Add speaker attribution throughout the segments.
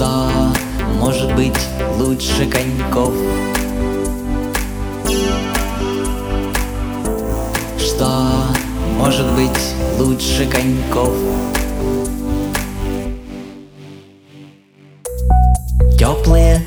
Speaker 1: что может быть лучше коньков? Что может быть лучше коньков? Теплые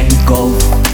Speaker 1: and go.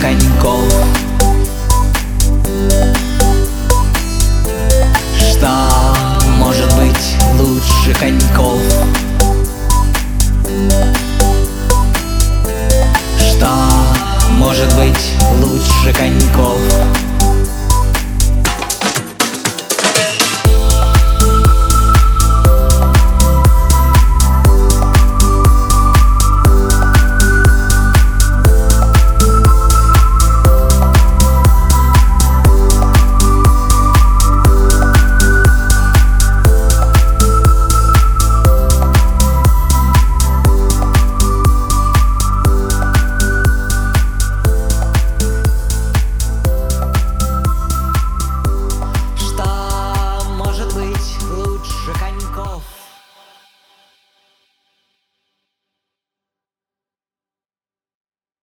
Speaker 1: коньков Что может быть лучше коньков? Что может быть лучше коньков?